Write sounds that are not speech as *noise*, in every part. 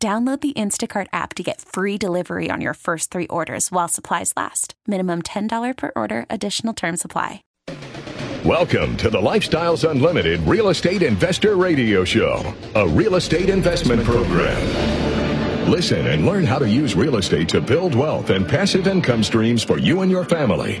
Download the Instacart app to get free delivery on your first three orders while supplies last. Minimum $10 per order, additional term supply. Welcome to the Lifestyles Unlimited Real Estate Investor Radio Show, a real estate investment program. Listen and learn how to use real estate to build wealth and passive income streams for you and your family.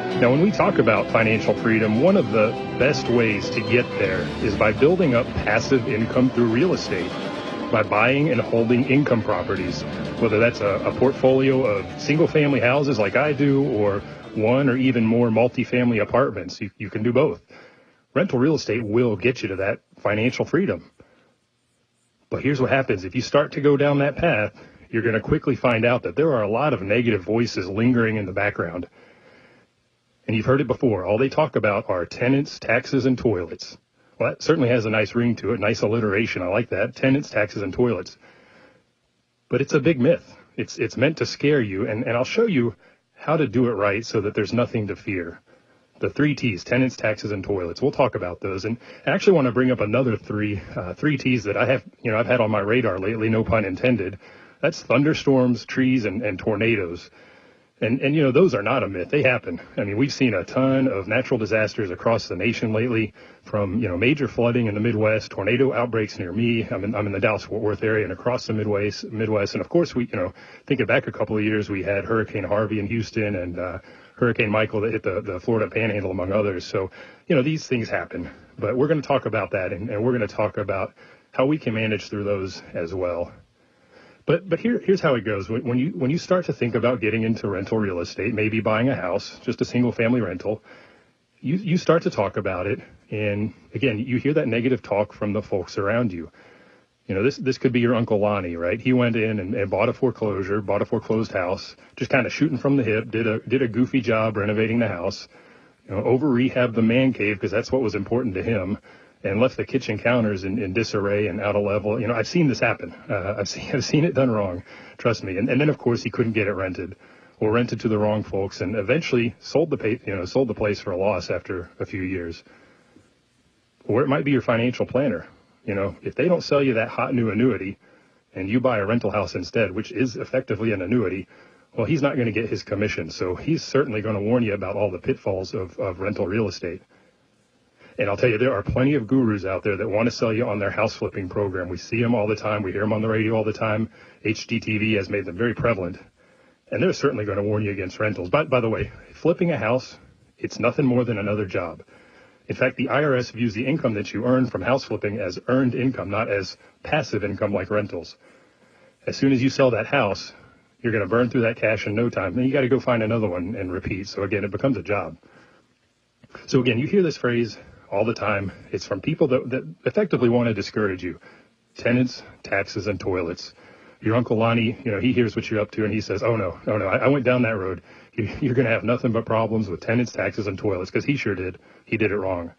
Now, when we talk about financial freedom, one of the best ways to get there is by building up passive income through real estate, by buying and holding income properties, whether that's a, a portfolio of single family houses like I do, or one or even more multifamily apartments. You, you can do both. Rental real estate will get you to that financial freedom. But here's what happens if you start to go down that path, you're going to quickly find out that there are a lot of negative voices lingering in the background and you've heard it before. All they talk about are tenants, taxes, and toilets. Well, that certainly has a nice ring to it, nice alliteration. I like that. Tenants, taxes, and toilets. But it's a big myth. It's it's meant to scare you, and, and I'll show you how to do it right so that there's nothing to fear. The three T's: tenants, taxes, and toilets. We'll talk about those, and I actually want to bring up another three uh, three T's that I have you know I've had on my radar lately. No pun intended. That's thunderstorms, trees, and, and tornadoes. And, and, you know, those are not a myth. They happen. I mean, we've seen a ton of natural disasters across the nation lately from, you know, major flooding in the Midwest, tornado outbreaks near me. I'm in, I'm in the Dallas Fort Worth area and across the Midwest, Midwest. And of course, we, you know, thinking back a couple of years, we had Hurricane Harvey in Houston and, uh, Hurricane Michael that hit the, the Florida panhandle, among others. So, you know, these things happen. But we're going to talk about that and, and we're going to talk about how we can manage through those as well. But but here here's how it goes. When, you when you start to think about getting into rental real estate, maybe buying a house, just a single family rental, you you start to talk about it, and again, you hear that negative talk from the folks around you. You know, this this could be your uncle Lonnie, right? He went in and, and bought a foreclosure, bought a foreclosed house, just kind of shooting from the hip, did a did a goofy job renovating the house, you know, over rehab the man cave because that's what was important to him and left the kitchen counters in, in disarray and out of level. You know, I've seen this happen. Uh, I've *laughs* seen I've seen it done wrong. Trust me. And, and then of course he couldn't get it rented, or rented to the wrong folks, and eventually sold the pay, you know sold the place for a loss after a few years. Or it might be your financial planner. You know, if they don't sell you that hot new annuity, and you buy a rental house instead, which is effectively an annuity, well, he's not going to get his commission. So he's certainly going to warn you about all the pitfalls of, of rental real estate. And I'll tell you, there are plenty of gurus out there that want to sell you on their house flipping program. We see them all the time. We hear them on the radio all the time. HGTV has made them very prevalent. And they're certainly going to warn you against rentals. But by the way, flipping a house, it's nothing more than another job. In fact, the IRS views the income that you earn from house flipping as earned income, not as passive income like rentals. As soon as you sell that house, you're going to burn through that cash in no time. Then you got to go find another one and repeat. So again, it becomes a job. So again, you hear this phrase, all the time. It's from people that, that effectively want to discourage you. Tenants, taxes, and toilets. Your Uncle Lonnie, you know, he hears what you're up to and he says, oh no, oh no, I, I went down that road. You, you're going to have nothing but problems with tenants, taxes, and toilets because he sure did. He did it wrong.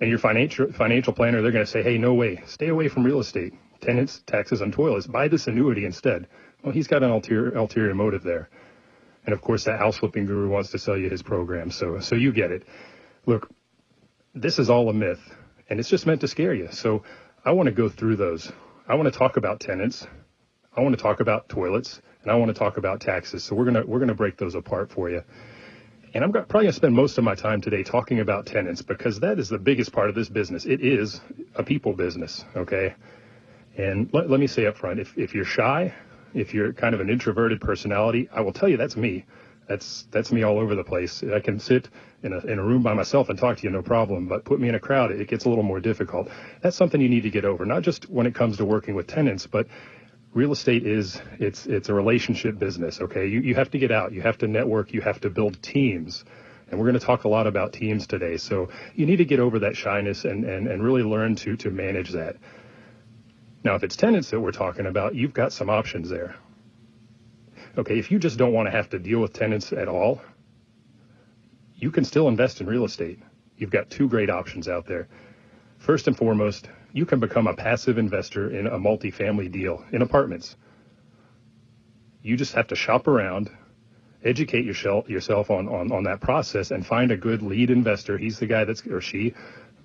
And your financial financial planner, they're going to say, hey, no way, stay away from real estate, tenants, taxes, and toilets. Buy this annuity instead. Well, he's got an ulterior, ulterior motive there. And of course, that house flipping guru wants to sell you his program. So, so you get it. Look, this is all a myth and it's just meant to scare you. So I want to go through those. I want to talk about tenants. I want to talk about toilets and I want to talk about taxes. So we're going to, we're going to break those apart for you. And I'm probably going to spend most of my time today talking about tenants because that is the biggest part of this business. It is a people business. Okay. And let, let me say up front, if, if you're shy, if you're kind of an introverted personality, I will tell you that's me. That's that's me all over the place. I can sit in a in a room by myself and talk to you no problem, but put me in a crowd, it gets a little more difficult. That's something you need to get over, not just when it comes to working with tenants, but real estate is it's it's a relationship business. Okay, you you have to get out, you have to network, you have to build teams. And we're going to talk a lot about teams today. So you need to get over that shyness and, and, and really learn to, to manage that. Now, if it's tenants that we're talking about, you've got some options there. Okay, if you just don't want to have to deal with tenants at all, you can still invest in real estate. You've got two great options out there. First and foremost, you can become a passive investor in a multifamily deal in apartments. You just have to shop around, educate yourself on, on, on that process and find a good lead investor. He's the guy that's or she.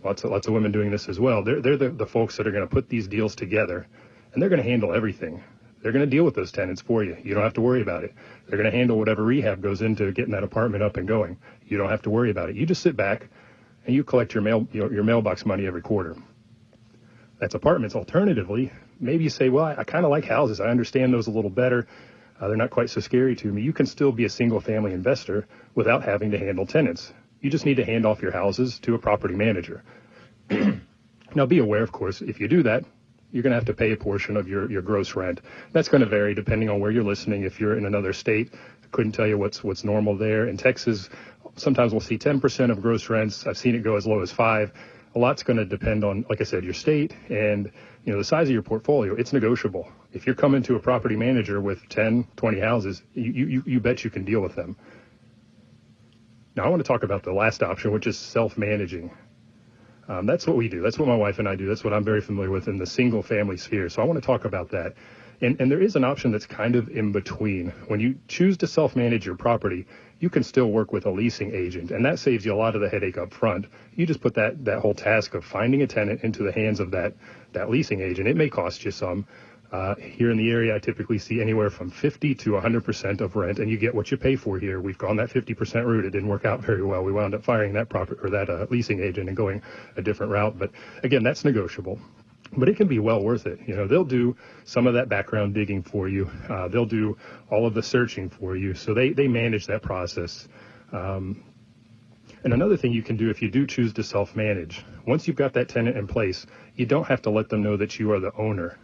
Lots of lots of women doing this as well. They're they're the, the folks that are going to put these deals together, and they're going to handle everything. They're going to deal with those tenants for you. You don't have to worry about it. They're going to handle whatever rehab goes into getting that apartment up and going. You don't have to worry about it. You just sit back and you collect your mail your, your mailbox money every quarter. That's apartments. Alternatively, maybe you say, well, I, I kind of like houses. I understand those a little better. Uh, they're not quite so scary to me. You can still be a single family investor without having to handle tenants. You just need to hand off your houses to a property manager. *clears throat* now, be aware, of course, if you do that, you're going to have to pay a portion of your, your gross rent. That's going to vary depending on where you're listening. If you're in another state, I couldn't tell you what's what's normal there. In Texas, sometimes we'll see 10% of gross rents. I've seen it go as low as five. A lot's going to depend on, like I said, your state and you know the size of your portfolio. It's negotiable if you're coming to a property manager with 10, 20 houses, you, you, you bet you can deal with them. Now, I want to talk about the last option, which is self managing. Um, that's what we do. That's what my wife and I do. That's what I'm very familiar with in the single family sphere. So I want to talk about that. And, and there is an option that's kind of in between. When you choose to self manage your property, you can still work with a leasing agent, and that saves you a lot of the headache up front. You just put that, that whole task of finding a tenant into the hands of that, that leasing agent. It may cost you some, uh, here in the area, I typically see anywhere from 50 to 100% of rent, and you get what you pay for here. We've gone that 50% route. It didn't work out very well. We wound up firing that property or that uh, leasing agent and going a different route. But again, that's negotiable. But it can be well worth it. You know, they'll do some of that background digging for you. Uh, they'll do all of the searching for you. So they, they manage that process. Um, and another thing you can do if you do choose to self manage, once you've got that tenant in place, you don't have to let them know that you are the owner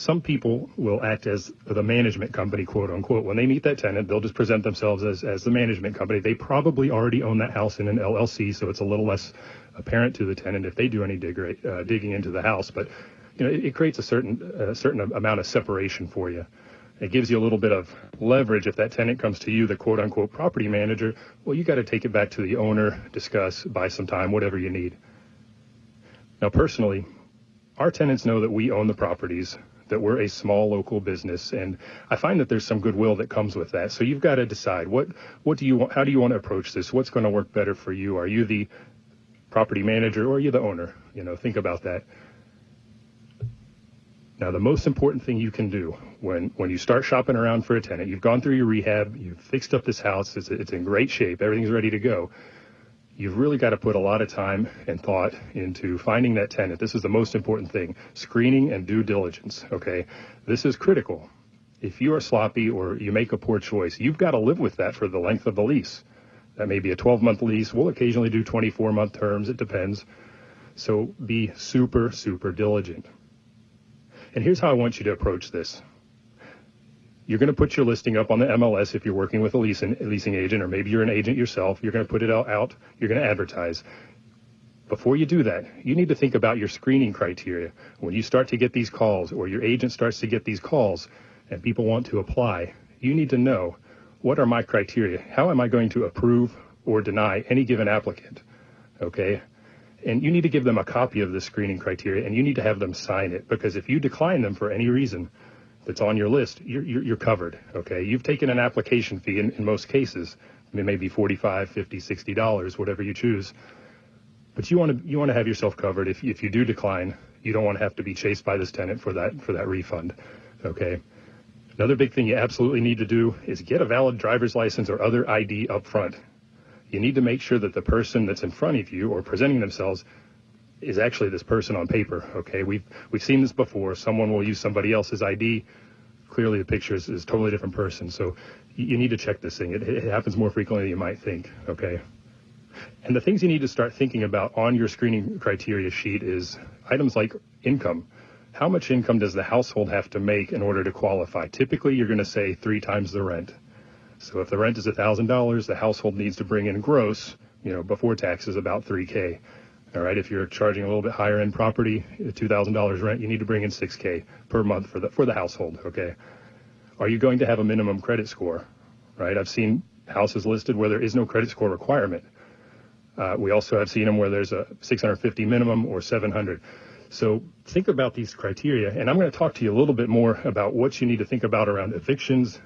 some people will act as the management company, quote unquote. When they meet that tenant, they'll just present themselves as, as the management company. They probably already own that house in an LLC, so it's a little less apparent to the tenant if they do any dig, uh, digging into the house. But you know, it, it creates a certain a certain amount of separation for you. It gives you a little bit of leverage if that tenant comes to you, the quote unquote property manager. Well, you got to take it back to the owner, discuss, buy some time, whatever you need. Now, personally, our tenants know that we own the properties that we're a small local business, and I find that there's some goodwill that comes with that. So you've got to decide what what do you want, how do you want to approach this? What's going to work better for you? Are you the property manager or are you the owner? You know, think about that. Now, the most important thing you can do when, when you start shopping around for a tenant, you've gone through your rehab, you've fixed up this house, it's, it's in great shape, everything's ready to go you've really got to put a lot of time and thought into finding that tenant. This is the most important thing screening and due diligence. Okay. This is critical. If you are sloppy or you make a poor choice, you've got to live with that for the length of the lease. That may be a 12 month lease. We'll occasionally do 24 month terms. It depends. So be super, super diligent. And here's how I want you to approach this. You're going to put your listing up on the MLS if you're working with a leasing, leasing agent, or maybe you're an agent yourself. You're going to put it out. You're going to advertise. Before you do that, you need to think about your screening criteria. When you start to get these calls, or your agent starts to get these calls, and people want to apply, you need to know what are my criteria? How am I going to approve or deny any given applicant? Okay. And you need to give them a copy of the screening criteria and you need to have them sign it because if you decline them for any reason, that's on your list, you're, you're, you're covered. Okay, you've taken an application fee in, in most cases. It may be 45, 50, 60 dollars, whatever you choose. But you want to you want to have yourself covered. If if you do decline, you don't want to have to be chased by this tenant for that for that refund. Okay. Another big thing you absolutely need to do is get a valid driver's license or other ID up front. You need to make sure that the person that's in front of you or presenting themselves is actually this person on paper. Okay, we've we've seen this before. Someone will use somebody else's ID, clearly the picture is, is totally different person. So you, you need to check this thing. It, it happens more frequently than you might think. Okay. And the things you need to start thinking about on your screening criteria sheet is items like income. How much income does the household have to make in order to qualify? Typically, you're going to say three times the rent. So if the rent is $1,000, the household needs to bring in gross, you know, before taxes about 3K. All right, if you're charging a little bit higher end property, $2,000 rent, you need to bring in 6K per month for the for the household. Okay, are you going to have a minimum credit score? Right, I've seen houses listed where there is no credit score requirement. Uh, we also have seen them where there's a 650 minimum or 700. So think about these criteria, and I'm going to talk to you a little bit more about what you need to think about around evictions,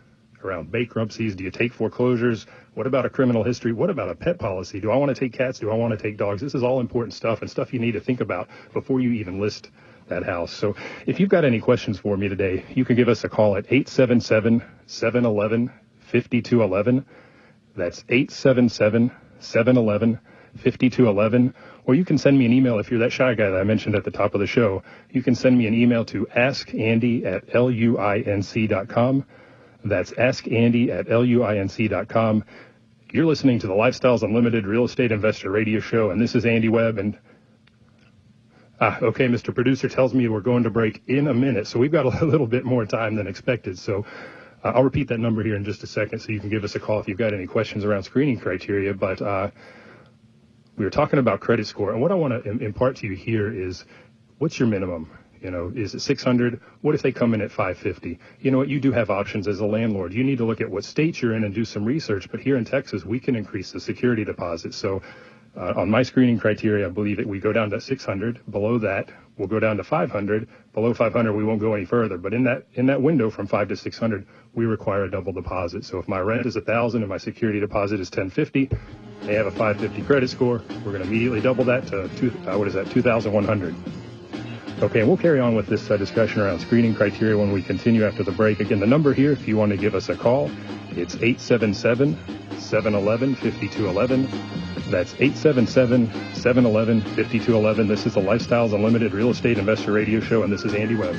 around bankruptcies? Do you take foreclosures? What about a criminal history? What about a pet policy? Do I want to take cats? Do I want to take dogs? This is all important stuff and stuff you need to think about before you even list that house. So if you've got any questions for me today, you can give us a call at 877-711-5211. That's 877-711-5211. Or you can send me an email if you're that shy guy that I mentioned at the top of the show. You can send me an email to askandy at luinc.com. That's askandy at luinc.com. You're listening to the Lifestyles Unlimited Real Estate Investor Radio Show, and this is Andy Webb. And ah, okay, Mr. Producer tells me we're going to break in a minute, so we've got *laughs* a little bit more time than expected. So uh, I'll repeat that number here in just a second, so you can give us a call if you've got any questions around screening criteria. But uh, we were talking about credit score, and what I want to impart to you here is what's your minimum? You know, is it 600? What if they come in at 550? You know what? You do have options as a landlord. You need to look at what state you're in and do some research. But here in Texas, we can increase the security deposit. So uh, on my screening criteria, I believe that we go down to 600. Below that, we'll go down to 500. Below 500, we won't go any further. But in that in that window from 5 to 600, we require a double deposit. So if my rent is 1,000 and my security deposit is 1050, they have a 550 credit score. We're going to immediately double that to two, uh, what is that? 2,100. Okay, we'll carry on with this uh, discussion around screening criteria when we continue after the break. Again, the number here, if you want to give us a call, it's 877-711-5211. That's 877-711-5211. This is the Lifestyles Unlimited Real Estate Investor Radio Show, and this is Andy Webb.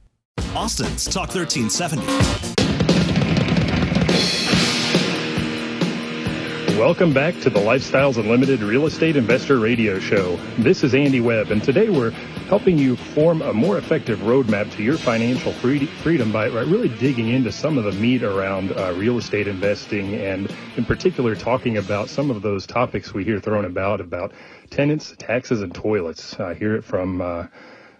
Austin's Talk 1370. Welcome back to the Lifestyles Unlimited Real Estate Investor Radio Show. This is Andy Webb, and today we're helping you form a more effective roadmap to your financial freedom by really digging into some of the meat around uh, real estate investing and, in particular, talking about some of those topics we hear thrown about about tenants, taxes, and toilets. I hear it from uh,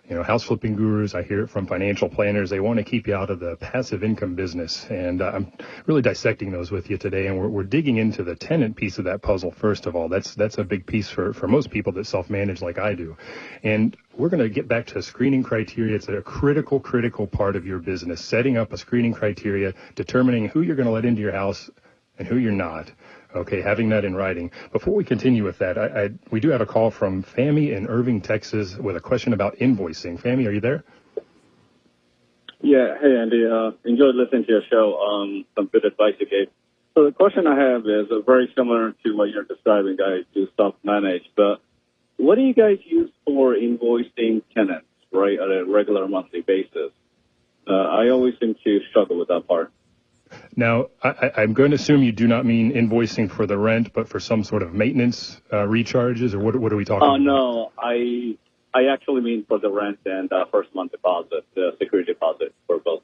you know, house flipping gurus. I hear it from financial planners. They want to keep you out of the passive income business. And uh, I'm really dissecting those with you today. And we're, we're digging into the tenant piece of that puzzle. First of all, that's, that's a big piece for, for most people that self-manage like I do. And we're going to get back to screening criteria. It's a critical, critical part of your business. Setting up a screening criteria, determining who you're going to let into your house and who you're not. Okay, having that in writing. Before we continue with that, I, I, we do have a call from Fami in Irving, Texas, with a question about invoicing. Fami, are you there? Yeah. Hey, Andy. Uh, enjoyed listening to your show. Um, some good advice you gave. So the question I have is uh, very similar to what you're describing, guys, to self-manage. But what do you guys use for invoicing tenants, right, on a regular monthly basis? Uh, I always seem to struggle with that part. Now, I, I'm going to assume you do not mean invoicing for the rent, but for some sort of maintenance uh, recharges, or what, what are we talking about? Oh, about? no. I I actually mean for the rent and uh, first month deposit, the security deposit for both.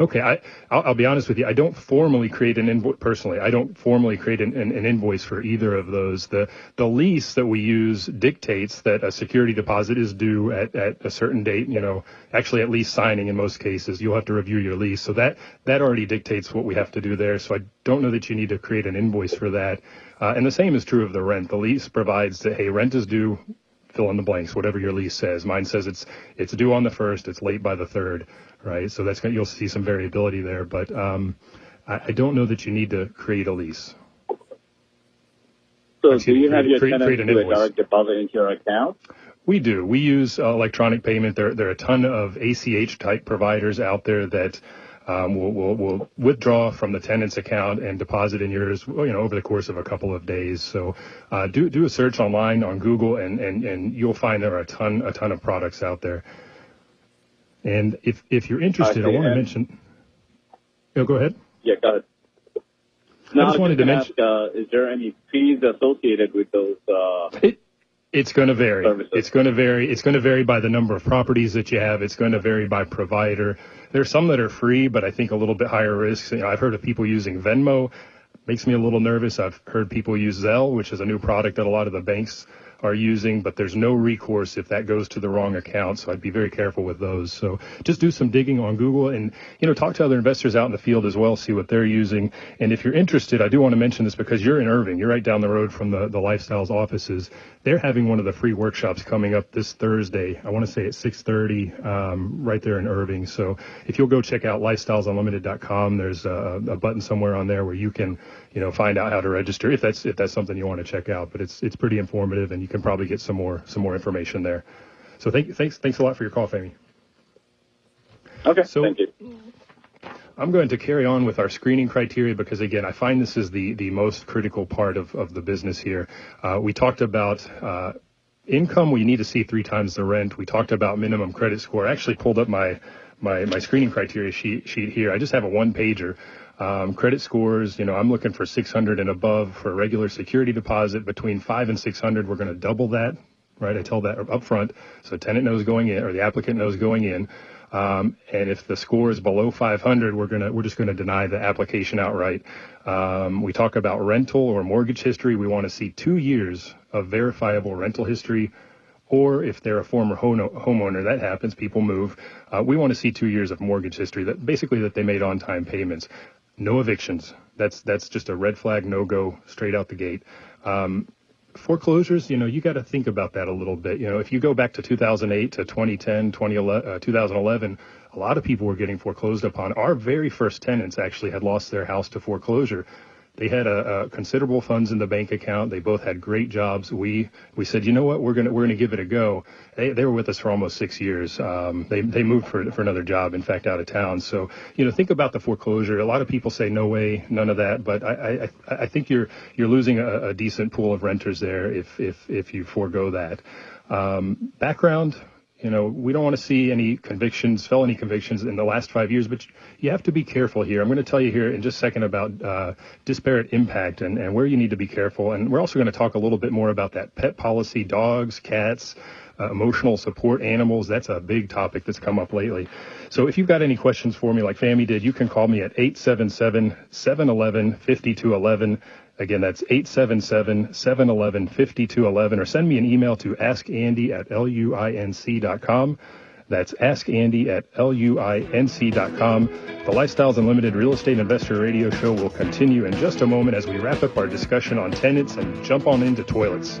Okay, I, I'll, I'll be honest with you. I don't formally create an invoice personally. I don't formally create an, an, an invoice for either of those. The the lease that we use dictates that a security deposit is due at, at a certain date. You know, actually at lease signing in most cases, you'll have to review your lease. So that that already dictates what we have to do there. So I don't know that you need to create an invoice for that. Uh, and the same is true of the rent. The lease provides that hey, rent is due. Fill in the blanks, whatever your lease says. Mine says it's it's due on the first, it's late by the third right? So that's you'll see some variability there, but um, I, I, don't know that you need to create a lease. So Excuse do you create, have your create, create do a direct deposit into your account? We do. We use uh, electronic payment. There, there are a ton of ACH type providers out there that um, will, will, will withdraw from the tenant's account and deposit in yours, you know, over the course of a couple of days. So uh, do do a search online on Google, and, and, and you'll find there are a ton a ton of products out there. And if if you're interested, I, I want to mention. No, go ahead. Yeah, go ahead. No, I just wanted to mention. Ask, uh, is there any fees associated with those? Uh, it, it's going to vary. Services. It's going to vary. It's going to vary by the number of properties that you have. It's going to vary by provider. There's some that are free, but I think a little bit higher risk. You know, I've heard of people using Venmo. Makes me a little nervous. I've heard people use Zelle, which is a new product that a lot of the banks are using, but there's no recourse if that goes to the wrong account. So I'd be very careful with those. So just do some digging on Google and, you know, talk to other investors out in the field as well, see what they're using. And if you're interested, I do want to mention this because you're in Irving. You're right down the road from the, the Lifestyles offices. They're having one of the free workshops coming up this Thursday. I want to say at 6:30, um, right there in Irving. So if you'll go check out lifestylesunlimited.com, there's a, a button somewhere on there where you can, you know, find out how to register if that's if that's something you want to check out. But it's it's pretty informative, and you can probably get some more some more information there. So thank, you thanks thanks a lot for your call, Fami. Okay, so, thank you. I'm going to carry on with our screening criteria because again, I find this is the the most critical part of of the business here. Uh, we talked about. Uh, income we need to see three times the rent. We talked about minimum credit score. I actually pulled up my my, my screening criteria sheet, sheet here. I just have a one pager. Um, credit scores, you know, I'm looking for 600 and above for a regular security deposit. Between five and 600, we're going to double that, right? I tell that up front, so tenant knows going in or the applicant knows going in. Um, and if the score is below 500, we're gonna we're just gonna deny the application outright. Um, we talk about rental or mortgage history. We want to see two years of verifiable rental history or if they're a former homeowner, that happens, people move. Uh, we want to see two years of mortgage history that basically that they made on time payments. No evictions. That's that's just a red flag, no go, straight out the gate. Um, foreclosures, you know, you got to think about that a little bit. You know, if you go back to 2008 to 2010, 2011, uh, 2011, a lot of people were getting foreclosed upon. Our very first tenants actually had lost their house to foreclosure they had a, a, considerable funds in the bank account. They both had great jobs. We we said, you know what, we're gonna we're gonna give it a go. They, they were with us for almost six years. Um, they they moved for for another job, in fact, out of town. So you know, think about the foreclosure. A lot of people say no way, none of that. But I I, I think you're you're losing a, a decent pool of renters there if if if you forego that. Um, background, you know, we don't want to see any convictions, felony convictions in the last five years, but you have to be careful here. I'm going to tell you here in just a second about uh, disparate impact and, and where you need to be careful. And we're also going to talk a little bit more about that pet policy, dogs, cats, uh, emotional support animals. That's a big topic that's come up lately. So if you've got any questions for me, like Fami did, you can call me at 877 711 5211. Again, that's 877-711-5211 or send me an email to askandy at luinc.com. That's askandy at luinc.com. The Lifestyles Unlimited Real Estate Investor Radio Show will continue in just a moment as we wrap up our discussion on tenants and jump on into toilets.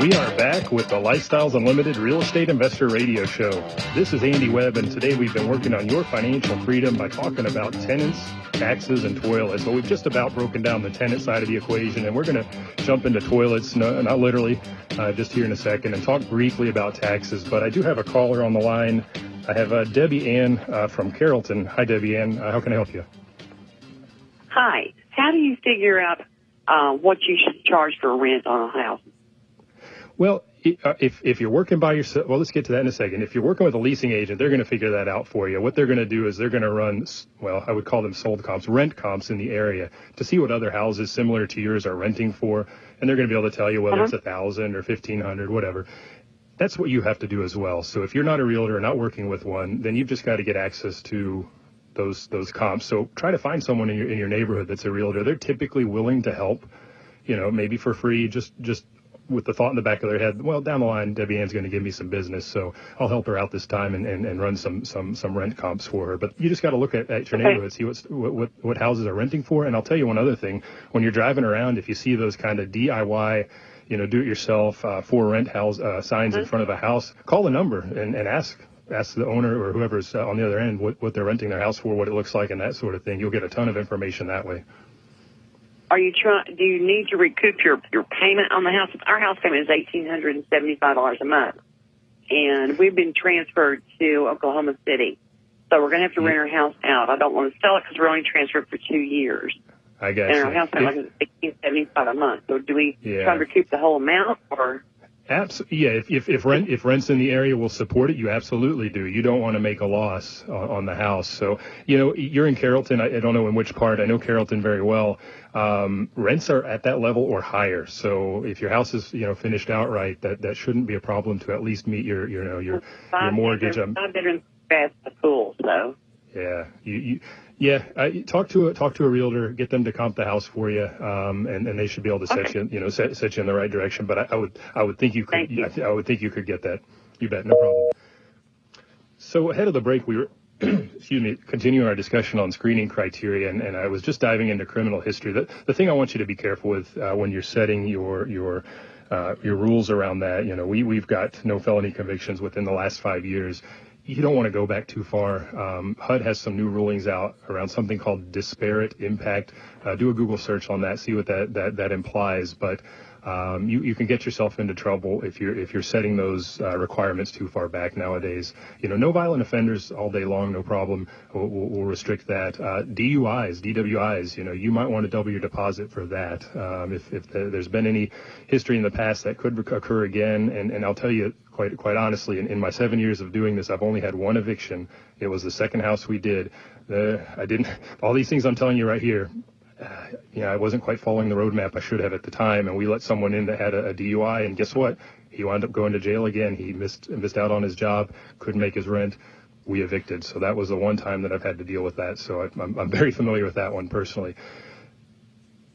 We are back with the Lifestyles Unlimited Real Estate Investor Radio Show. This is Andy Webb, and today we've been working on your financial freedom by talking about tenants, taxes, and toilets. So we've just about broken down the tenant side of the equation, and we're going to jump into toilets, no, not literally, uh, just here in a second, and talk briefly about taxes. But I do have a caller on the line. I have uh, Debbie Ann uh, from Carrollton. Hi, Debbie Ann. Uh, how can I help you? Hi. How do you figure out uh, what you should charge for rent on a house? Well, uh, if if you're working by yourself, well, let's get to that in a second. If you're working with a leasing agent, they're going to figure that out for you. What they're going to do is they're going to run, well, I would call them sold comps, rent comps in the area to see what other houses similar to yours are renting for, and they're going to be able to tell you whether uh-huh. it's a thousand or fifteen hundred, whatever. That's what you have to do as well. So if you're not a realtor or not working with one, then you've just got to get access to those those comps. So try to find someone in your in your neighborhood that's a realtor. They're typically willing to help you know, maybe for free, just just with the thought in the back of their head, well, down the line, Debbie Ann's going to give me some business, so I'll help her out this time and, and, and run some, some, some rent comps for her. But you just got to look at, at your okay. neighborhood, see what's, what, what, what houses are renting for. And I'll tell you one other thing. When you're driving around, if you see those kind of DIY, you know, do it yourself, uh, for rent house, uh, signs mm-hmm. in front of a house, call the number and, and ask, ask the owner or whoever's uh, on the other end what, what they're renting their house for, what it looks like and that sort of thing. You'll get a ton of information that way. Are you trying? Do you need to recoup your your payment on the house? Our house payment is eighteen hundred and seventy five dollars a month, and we've been transferred to Oklahoma City, so we're going to have to rent our house out. I don't want to sell it because we're only transferred for two years. I guess. And our house payment is eighteen seventy five a month. So do we yeah. try to recoup the whole amount or? Absolutely. Yeah. If, if, if rent if rents in the area will support it, you absolutely do. You don't want to make a loss on, on the house. So you know you're in Carrollton. I, I, don't know in which part. I know Carrollton very well. Um, rents are at that level or higher. So if your house is you know finished outright, that that shouldn't be a problem to at least meet your you know your your mortgage. Bedroom, five bedroom bath, a pool. So. Yeah. You, you yeah, I, talk to a talk to a realtor, get them to comp the house for you, um, and, and they should be able to set okay. you you know set, set you in the right direction. But I, I would I would think you could you. I, I, would think you could get that. You bet, no problem. So ahead of the break, we were *clears throat* excuse me continuing our discussion on screening criteria, and, and I was just diving into criminal history. The the thing I want you to be careful with uh, when you're setting your your uh, your rules around that. You know, we we've got no felony convictions within the last five years you don't want to go back too far. Um, HUD has some new rulings out around something called disparate impact. Uh, do a Google search on that, see what that that, that implies. But um, you, you can get yourself into trouble if you're if you're setting those uh, requirements too far back nowadays. You know, no violent offenders all day long, no problem. We'll, we'll restrict that. Uh, DUIs, DWIs, you know, you might want to double your deposit for that. Um, if if the, there's been any history in the past that could occur again, and and I'll tell you quite quite honestly, in, in my seven years of doing this, I've only had one eviction. It was the second house we did. Uh, I didn't. *laughs* All these things I'm telling you right here uh, you know, I wasn't quite following the roadmap I should have at the time, and we let someone in that had a, a DUI, and guess what? He wound up going to jail again. He missed missed out on his job, couldn't make his rent. We evicted, so that was the one time that I've had to deal with that. So I, I'm, I'm very familiar with that one personally.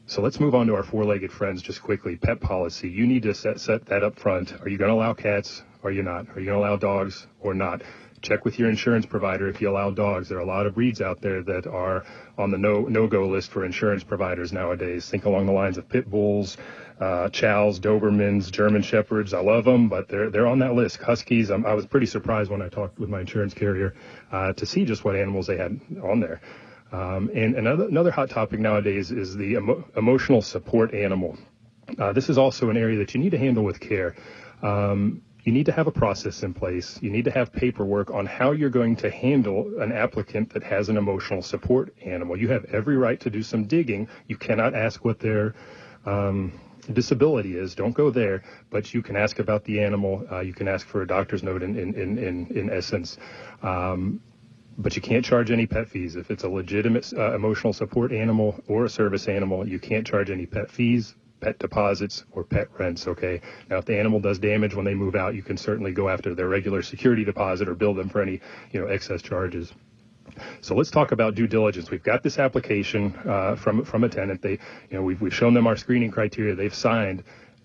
So let's move on to our four-legged friends just quickly. Pet policy. You need to set set that up front. Are you going to allow cats? Are you not? Are you going to allow dogs or not? check with your insurance provider if you allow dogs. There are a lot of breeds out there that are on the no no go list for insurance providers nowadays. Think along the lines of pit bulls, uh, chows, Dobermans, German shepherds. I love them, but they're they're on that list. Huskies. I'm, i was pretty surprised when I talked with my insurance carrier uh, to see just what animals they had on there. Um, and another another hot topic nowadays is the emo- emotional support animal. Uh, this is also an area that you need to handle with care. Um, you need to have a process in place. You need to have paperwork on how you're going to handle an applicant that has an emotional support animal. You have every right to do some digging. You cannot ask what their um, disability is. Don't go there, but you can ask about the animal. Uh, you can ask for a doctor's note in, in, in, in, in essence. Um, but you can't charge any pet fees. If it's a legitimate uh, emotional support animal or a service animal, you can't charge any pet fees pet deposits or pet rents. Okay. Now, if the animal does damage when they move out, you can certainly go after their regular security deposit or bill them for any, you know, excess charges. So let's talk about due diligence. We've got this application uh, from from a tenant. They, you know, we've we've shown them our screening criteria. They've signed.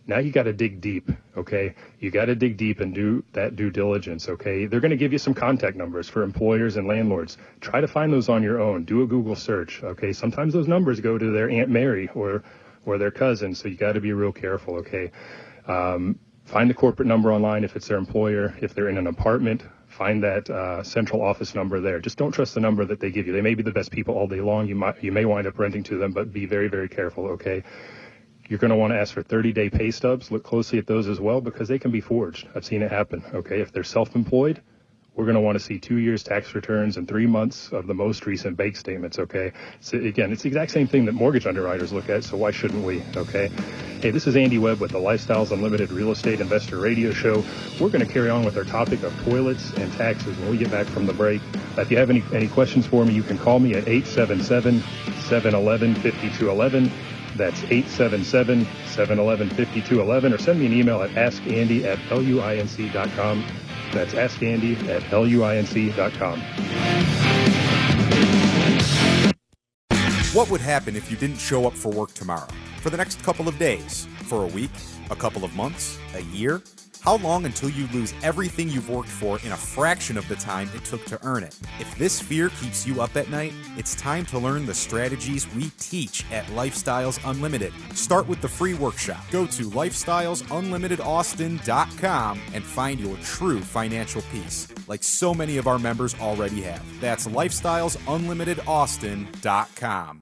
Now you got to dig deep, okay? You got to dig deep and do that due diligence, okay? They're going to give you some contact numbers for employers and landlords. Try to find those on your own. Do a Google search, okay? Sometimes those numbers go to their Aunt Mary or or their cousin. So you got to be real careful. Okay. Um, find the corporate number online if it's their employer. If they're in an apartment, find that uh, central office number there. Just don't trust the number that they give you. They may be the best people all day long. You might you may wind up renting to them, but be very very careful. Okay. You're going to want to ask for 30 day pay stubs. Look closely at those as well because they can be forged. I've seen it happen. Okay. If they're self employed, we're going to want to see two years tax returns and three months of the most recent bank statements. Okay. So again, it's the exact same thing that mortgage underwriters look at. So why shouldn't we? Okay. Hey, this is Andy Webb with the Lifestyles Unlimited Real Estate Investor Radio Show. We're going to carry on with our topic of toilets and taxes when we get back from the break. If you have any, any questions for me, you can call me at 877-711-5211. That's 877-711-5211 or send me an email at askandy at luinc.com. That's askandy at luinc.com. What would happen if you didn't show up for work tomorrow? For the next couple of days? For a week? A couple of months? A year? How long until you lose everything you've worked for in a fraction of the time it took to earn it? If this fear keeps you up at night, it's time to learn the strategies we teach at Lifestyles Unlimited. Start with the free workshop. Go to lifestylesunlimitedaustin.com and find your true financial peace, like so many of our members already have. That's lifestylesunlimitedaustin.com.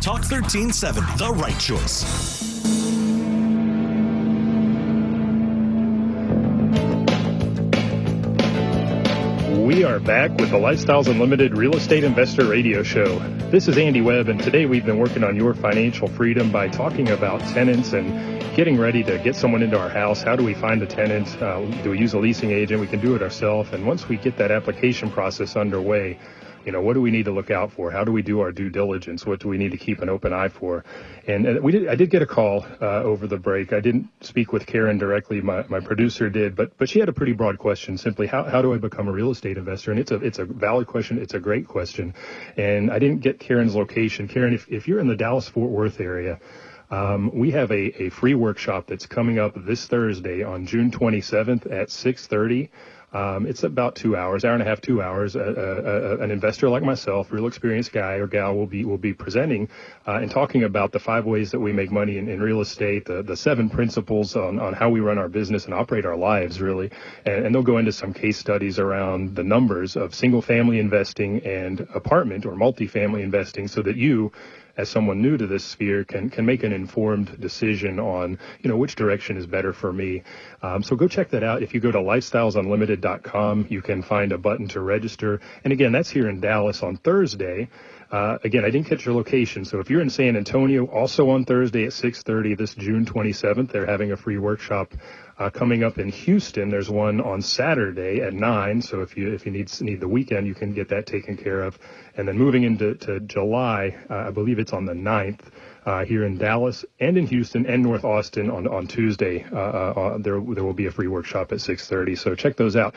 Talk 1370, the right choice. We are back with the Lifestyles Unlimited Real Estate Investor Radio Show. This is Andy Webb, and today we've been working on your financial freedom by talking about tenants and getting ready to get someone into our house. How do we find a tenant? Uh, do we use a leasing agent? We can do it ourselves. And once we get that application process underway, you know, what do we need to look out for? How do we do our due diligence? What do we need to keep an open eye for? And, and we did, I did get a call uh, over the break. I didn't speak with Karen directly. My, my producer did, but but she had a pretty broad question. Simply, how, how do I become a real estate investor? And it's a it's a valid question. It's a great question. And I didn't get Karen's location. Karen, if if you're in the Dallas Fort Worth area. Um, we have a, a free workshop that's coming up this Thursday on June 27th at 6:30. Um, it's about two hours, hour and a half, two hours. Uh, uh, an investor like myself, real experienced guy or gal, will be will be presenting uh, and talking about the five ways that we make money in, in real estate, the, the seven principles on, on how we run our business and operate our lives, really. And, and they'll go into some case studies around the numbers of single family investing and apartment or multifamily investing, so that you as someone new to this sphere can can make an informed decision on you know which direction is better for me. Um, so go check that out. If you go to lifestylesunlimited.com, you can find a button to register. And again, that's here in Dallas on Thursday. Uh, again, I didn't catch your location, so if you're in San Antonio, also on Thursday at 6:30, this June 27th, they're having a free workshop uh, coming up in Houston. There's one on Saturday at nine. So if you if you need need the weekend, you can get that taken care of. And then moving into to July, uh, I believe it's on the 9th. Uh, here in Dallas and in Houston and North Austin on on Tuesday. Uh, uh, there there will be a free workshop at 6:30. So check those out.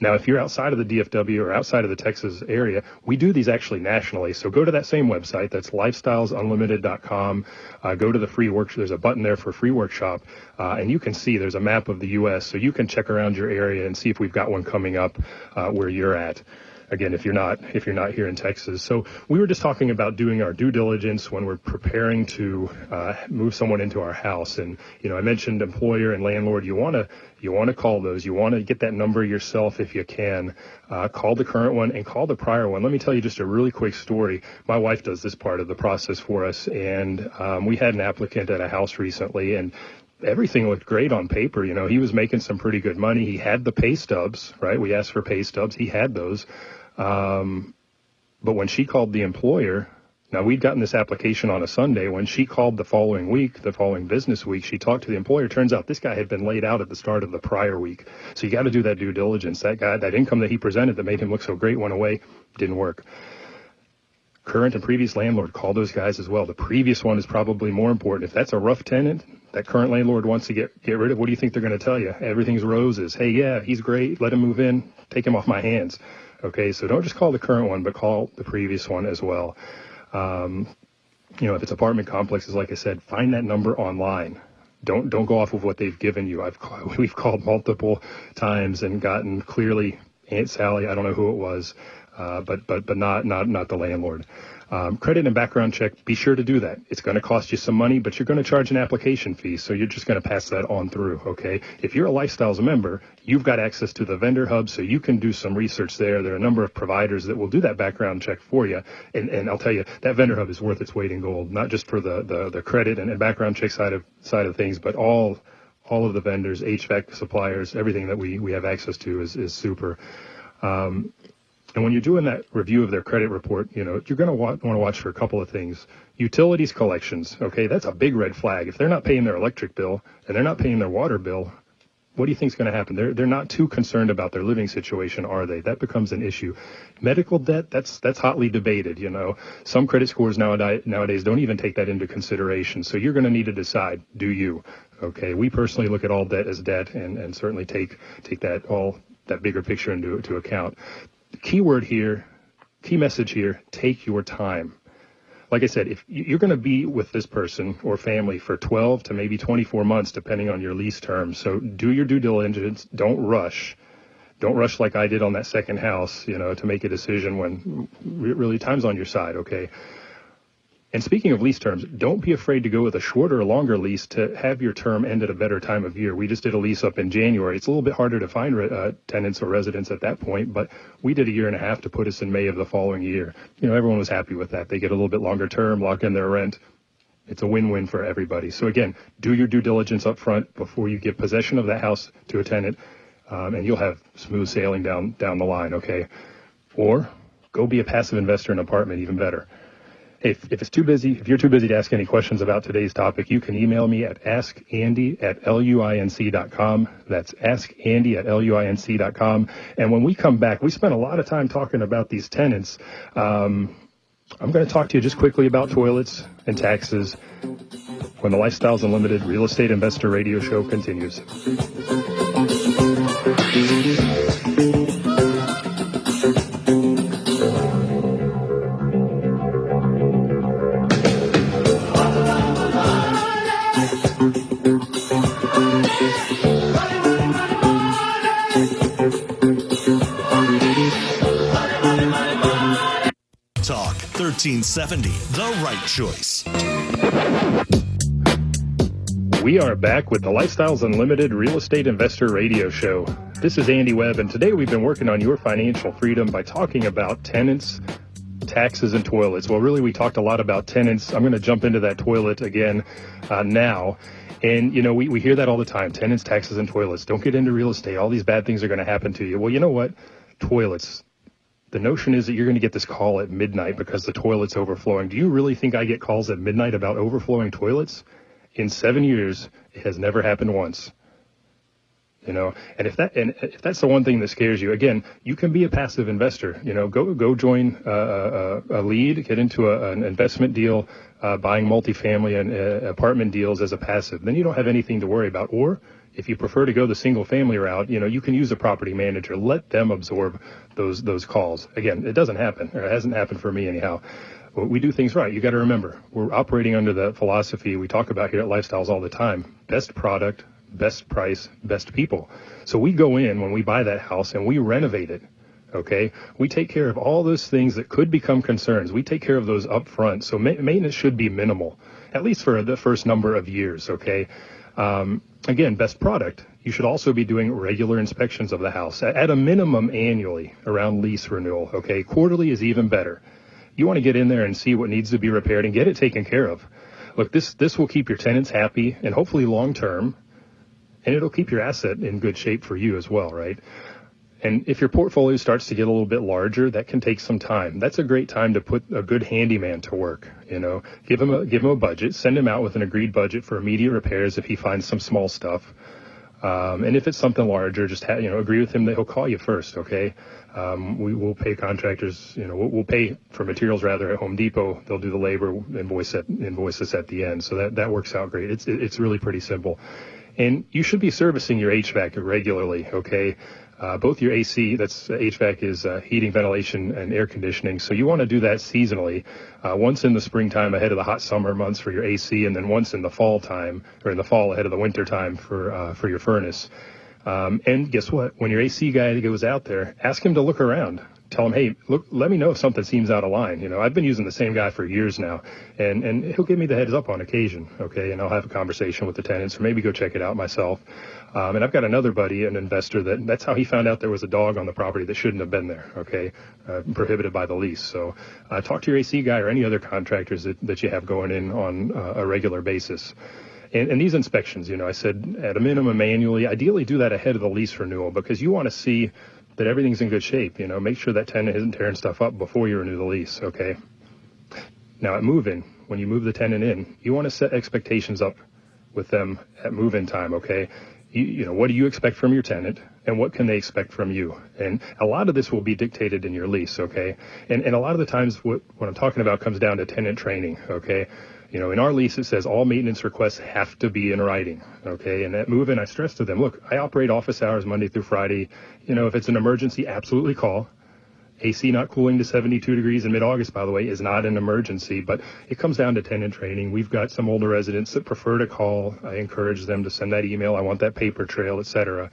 Now, if you're outside of the DFW or outside of the Texas area, we do these actually nationally. So go to that same website. That's lifestylesunlimited.com. Uh, go to the free workshop. There's a button there for free workshop, uh, and you can see there's a map of the U.S. So you can check around your area and see if we've got one coming up uh, where you're at again if you're not if you're not here in Texas. So we were just talking about doing our due diligence when we're preparing to uh, move someone into our house. And you know, I mentioned employer and landlord. You want to you want to call those. You want to get that number yourself if you can. Uh, call the current one and call the prior one. Let me tell you just a really quick story. My wife does this part of the process for us, and um, we had an applicant at a house recently, and everything looked great on paper. You know, he was making some pretty good money. He had the pay stubs, right? We asked for pay stubs. He had those. Um, but when she called the employer, now we'd gotten this application on a Sunday. When she called the following week, the following business week, she talked to the employer. Turns out this guy had been laid out at the start of the prior week. So you got to do that due diligence. That guy, that income that he presented that made him look so great went away, didn't work. Current and previous landlord, call those guys as well. The previous one is probably more important. If that's a rough tenant, that current landlord wants to get get rid of, what do you think they're going to tell you? Everything's roses. Hey, yeah, he's great. Let him move in. Take him off my hands. Okay, so don't just call the current one, but call the previous one as well. Um, you know, if it's apartment complexes, like I said, find that number online. Don't don't go off of what they've given you. I've *laughs* we've called multiple times and gotten clearly Aunt Sally. I don't know who it was, uh, but but but not not not the landlord. Um, credit and background check, be sure to do that. It's going to cost you some money, but you're going to charge an application fee, so you're just going to pass that on through, okay? If you're a Lifestyles member, you've got access to the vendor hub, so you can do some research there. There are a number of providers that will do that background check for you, and, and I'll tell you, that vendor hub is worth its weight in gold, not just for the, the, the credit and, and background check side of side of things, but all all of the vendors, HVAC suppliers, everything that we, we have access to is, is super. Um, and when you're doing that review of their credit report, you know, you're going to want, to watch for a couple of things. Utilities collections, okay, that's a big red flag. If they're not paying their electric bill and they're not paying their water bill, what do you think is going to happen? They're they're not too concerned about their living situation, are they? That becomes an issue. Medical debt, that's that's hotly debated. You know, some credit scores nowadays nowadays don't even take that into consideration. So you're going to need to decide: do you? Okay, we personally look at all debt as debt, and and certainly take take that all that bigger picture into, into account key word here, key message here, take your time. Like I said, if you're going to be with this person or family for 12 to maybe 24 months, depending on your lease term, so do your due diligence. Don't rush. Don't rush like I did on that second house, you know, to make a decision when really time's on your side. Okay. And speaking of lease terms, don't be afraid to go with a shorter or longer lease to have your term end at a better time of year. We just did a lease up in January. It's a little bit harder to find uh, tenants or residents at that point, but we did a year and a half to put us in May of the following year. You know, everyone was happy with that. They get a little bit longer term, lock in their rent. It's a win-win for everybody. So again, do your due diligence up front before you give possession of that house to a tenant, um, and you'll have smooth sailing down down the line. Okay, or go be a passive investor in an apartment, even better if, if it's too busy, if you're too busy to ask any questions about today's topic, you can email me at askandy at luinc.com. That's askandy at luinc.com. And when we come back, we spent a lot of time talking about these tenants. Um, I'm going to talk to you just quickly about toilets and taxes when the Lifestyles Unlimited Real Estate Investor Radio Show continues. 1370, the right choice. We are back with the Lifestyles Unlimited Real Estate Investor Radio Show. This is Andy Webb, and today we've been working on your financial freedom by talking about tenants, taxes, and toilets. Well, really, we talked a lot about tenants. I'm going to jump into that toilet again uh, now. And, you know, we, we hear that all the time tenants, taxes, and toilets. Don't get into real estate. All these bad things are going to happen to you. Well, you know what? Toilets the notion is that you're going to get this call at midnight because the toilet's overflowing. Do you really think I get calls at midnight about overflowing toilets? In seven years, it has never happened once. You know, and if that and if that's the one thing that scares you, again, you can be a passive investor. You know, go go join a, a, a lead, get into a, an investment deal, uh, buying multifamily and uh, apartment deals as a passive. Then you don't have anything to worry about. Or If you prefer to go the single family route, you know, you can use a property manager. Let them absorb those those calls. Again, it doesn't happen, or it hasn't happened for me anyhow. We do things right. You got to remember, we're operating under the philosophy we talk about here at Lifestyles all the time: best product, best price, best people. So we go in when we buy that house and we renovate it. Okay, we take care of all those things that could become concerns. We take care of those up front. So ma- maintenance should be minimal, at least for the first number of years. Okay. Um, again, best product. You should also be doing regular inspections of the house at a minimum annually around lease renewal. Okay, quarterly is even better. You want to get in there and see what needs to be repaired and get it taken care of. Look, this this will keep your tenants happy and hopefully long term, and it'll keep your asset in good shape for you as well, right? And if your portfolio starts to get a little bit larger, that can take some time. That's a great time to put a good handyman to work. You know, give him a give him a budget, send him out with an agreed budget for immediate repairs if he finds some small stuff. Um, and if it's something larger, just ha- you know agree with him that he'll call you first. Okay, um, we will pay contractors. You know, we'll, we'll, pay for materials rather at Home Depot. They'll do the labor, invoice at invoice us at the end. So that that works out great. It's it's really pretty simple. And you should be servicing your HVAC regularly. Okay, uh, both your AC, that's HVAC is uh, heating, ventilation, and air conditioning. So you want to do that seasonally, uh, once in the springtime ahead of the hot summer months for your AC, and then once in the fall time or in the fall ahead of the winter time for uh, for your furnace. Um, and guess what? When your AC guy goes out there, ask him to look around tell him, hey, look, let me know if something seems out of line. You know, I've been using the same guy for years now, and and he'll give me the heads up on occasion, okay, and I'll have a conversation with the tenants, or maybe go check it out myself. Um, and I've got another buddy, an investor, that that's how he found out there was a dog on the property that shouldn't have been there, okay, uh, prohibited by the lease. So uh, talk to your AC guy or any other contractors that, that you have going in on uh, a regular basis. And, and, these inspections, you know, I said at a minimum annually, ideally do that ahead of the lease renewal because you want to see that everything's in good shape. You know, make sure that tenant isn't tearing stuff up before you renew the lease. Okay. Now at move-in, when you move the tenant in, you want to set expectations up with them at move-in time. Okay. You, know, what do you expect from your tenant and what can they expect from you? And a lot of this will be dictated in your lease. Okay. And, and a lot of the times what, what I'm talking about comes down to tenant training. Okay. You know, in our lease, it says all maintenance requests have to be in writing. Okay. And at move in, I stress to them, look, I operate office hours Monday through Friday. You know, if it's an emergency, absolutely call. AC not cooling to 72 degrees in mid-August, by the way, is not an emergency, but it comes down to tenant training. We've got some older residents that prefer to call. I encourage them to send that email. I want that paper trail, et cetera.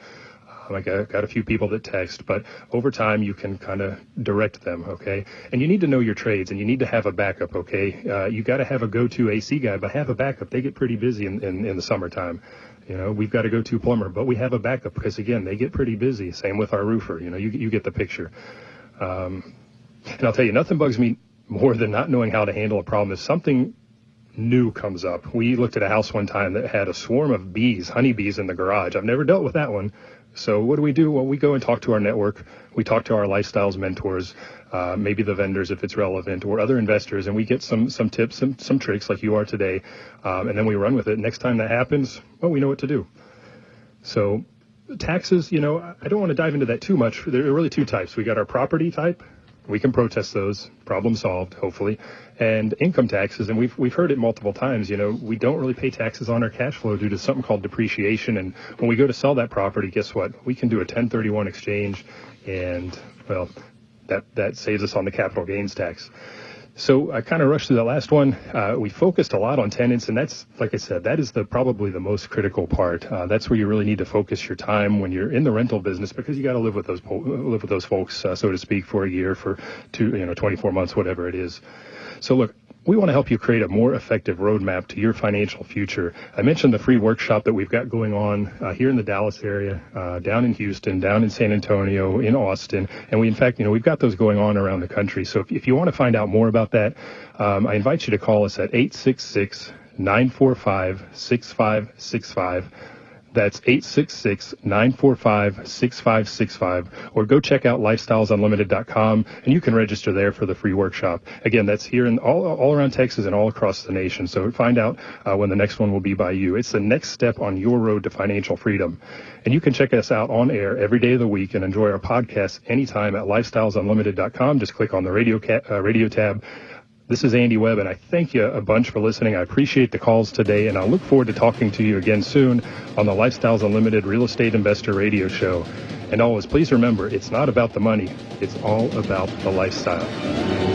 I got, got a few people that text, but over time you can kind of direct them, okay? And you need to know your trades and you need to have a backup, okay? Uh, you got to have a go-to AC guy, but have a backup. They get pretty busy in, in, in the summertime. You know, we've got a go-to plumber, but we have a backup because again, they get pretty busy. Same with our roofer. You know, you, you get the picture. Um, and I'll tell you, nothing bugs me more than not knowing how to handle a problem. If something new comes up, we looked at a house one time that had a swarm of bees, honeybees in the garage. I've never dealt with that one. So what do we do? Well, we go and talk to our network. We talk to our lifestyles mentors, uh, maybe the vendors if it's relevant, or other investors, and we get some some tips and some tricks like you are today, um, and then we run with it. Next time that happens, well, we know what to do. So taxes, you know, I don't want to dive into that too much. There are really two types. We got our property type, we can protest those. Problem solved, hopefully. And income taxes, and we've we've heard it multiple times. You know, we don't really pay taxes on our cash flow due to something called depreciation. And when we go to sell that property, guess what? We can do a 1031 exchange, and well, that that saves us on the capital gains tax. So I kind of rushed through that last one. Uh, we focused a lot on tenants, and that's, like I said, that is the probably the most critical part. Uh, that's where you really need to focus your time when you're in the rental business because you got to live with those live with those folks, uh, so to speak, for a year, for two, you know, 24 months, whatever it is. So look, we want to help you create a more effective roadmap to your financial future. I mentioned the free workshop that we've got going on uh, here in the Dallas area, uh, down in Houston, down in San Antonio, in Austin, and we, in fact, you know, we've got those going on around the country. So if, if you want to find out more about that, um, I invite you to call us at 866 945 6565. That's 866-945-6565 or go check out lifestylesunlimited.com and you can register there for the free workshop. Again, that's here in all, all around Texas and all across the nation. So find out uh, when the next one will be by you. It's the next step on your road to financial freedom. And you can check us out on air every day of the week and enjoy our podcast anytime at lifestylesunlimited.com. Just click on the radio, ca- uh, radio tab This is Andy Webb, and I thank you a bunch for listening. I appreciate the calls today, and I look forward to talking to you again soon on the Lifestyles Unlimited Real Estate Investor Radio Show. And always, please remember, it's not about the money, it's all about the lifestyle.